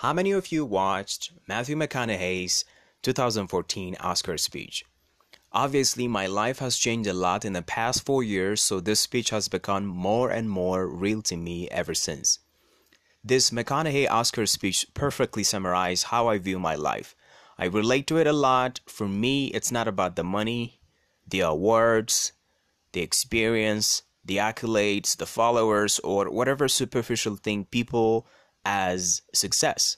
How many of you watched Matthew McConaughey's 2014 Oscar speech? Obviously, my life has changed a lot in the past four years, so this speech has become more and more real to me ever since. This McConaughey Oscar speech perfectly summarized how I view my life. I relate to it a lot. For me, it's not about the money, the awards, the experience, the accolades, the followers, or whatever superficial thing people as success.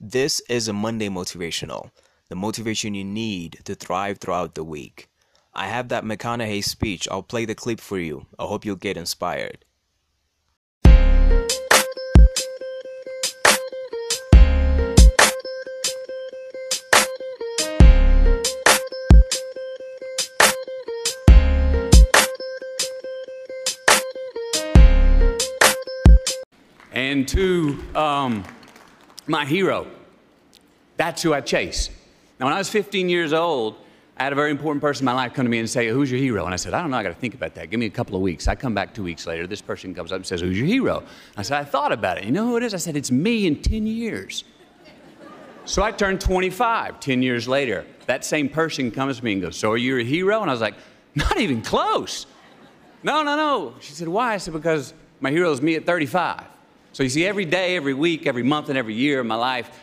This is a Monday motivational, the motivation you need to thrive throughout the week. I have that McConaughey speech. I'll play the clip for you. I hope you'll get inspired. To um, my hero. That's who I chase. Now, when I was 15 years old, I had a very important person in my life come to me and say, Who's your hero? And I said, I don't know, I got to think about that. Give me a couple of weeks. I come back two weeks later. This person comes up and says, Who's your hero? I said, I thought about it. You know who it is? I said, It's me in 10 years. So I turned 25 10 years later. That same person comes to me and goes, So are you a hero? And I was like, Not even close. No, no, no. She said, Why? I said, Because my hero is me at 35. So you see, every day, every week, every month, and every year of my life,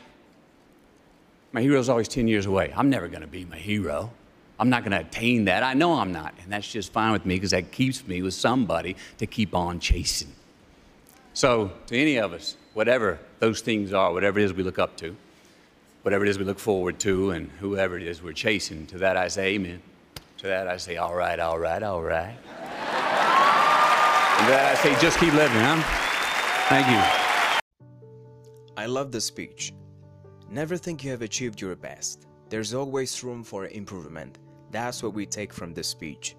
my hero is always 10 years away. I'm never going to be my hero. I'm not going to attain that. I know I'm not. And that's just fine with me because that keeps me with somebody to keep on chasing. So, to any of us, whatever those things are, whatever it is we look up to, whatever it is we look forward to, and whoever it is we're chasing, to that I say amen. To that I say, all right, all right, all right. and to that I say, just keep living, huh? Thank you. I love the speech. Never think you have achieved your best. There's always room for improvement. That's what we take from this speech.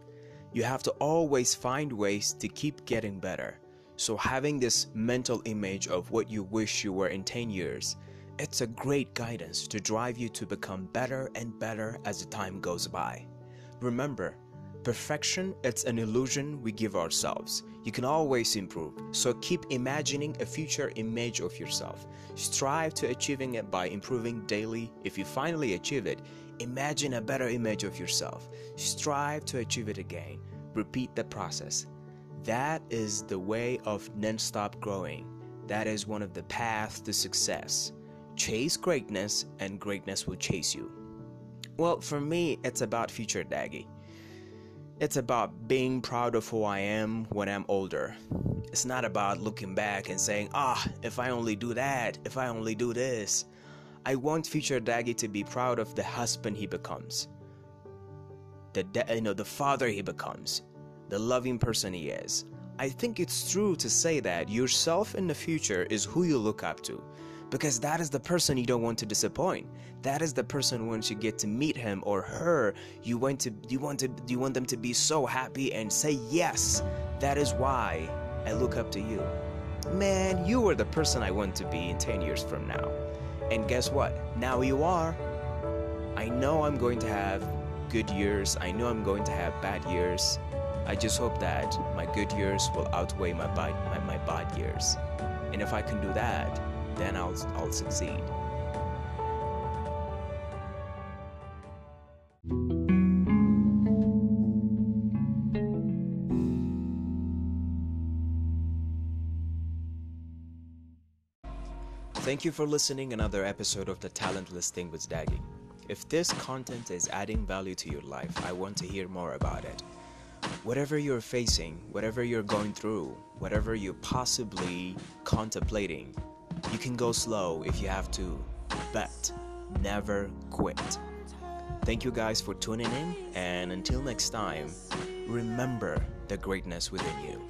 You have to always find ways to keep getting better. So, having this mental image of what you wish you were in 10 years, it's a great guidance to drive you to become better and better as the time goes by. Remember, Perfection, it's an illusion we give ourselves. You can always improve, so keep imagining a future image of yourself. Strive to achieving it by improving daily. If you finally achieve it, imagine a better image of yourself. Strive to achieve it again. Repeat the process. That is the way of non-stop growing. That is one of the paths to success. Chase greatness and greatness will chase you. Well, for me, it's about future Daggy. It's about being proud of who I am when I'm older. It's not about looking back and saying, ah, if I only do that, if I only do this. I want future Daggy to be proud of the husband he becomes, the you know the father he becomes, the loving person he is. I think it's true to say that yourself in the future is who you look up to because that is the person you don't want to disappoint. That is the person once you get to meet him or her you want to you want to you want them to be so happy and say yes that is why i look up to you. Man you are the person i want to be in 10 years from now. And guess what? Now you are. I know i'm going to have good years. I know i'm going to have bad years i just hope that my good years will outweigh my bad my, my bad years and if i can do that then I'll, I'll succeed. Thank you for listening another episode of the Talent Listing with Daggy. If this content is adding value to your life, I want to hear more about it. Whatever you're facing, whatever you're going through, whatever you're possibly contemplating, you can go slow if you have to, but never quit. Thank you guys for tuning in, and until next time, remember the greatness within you.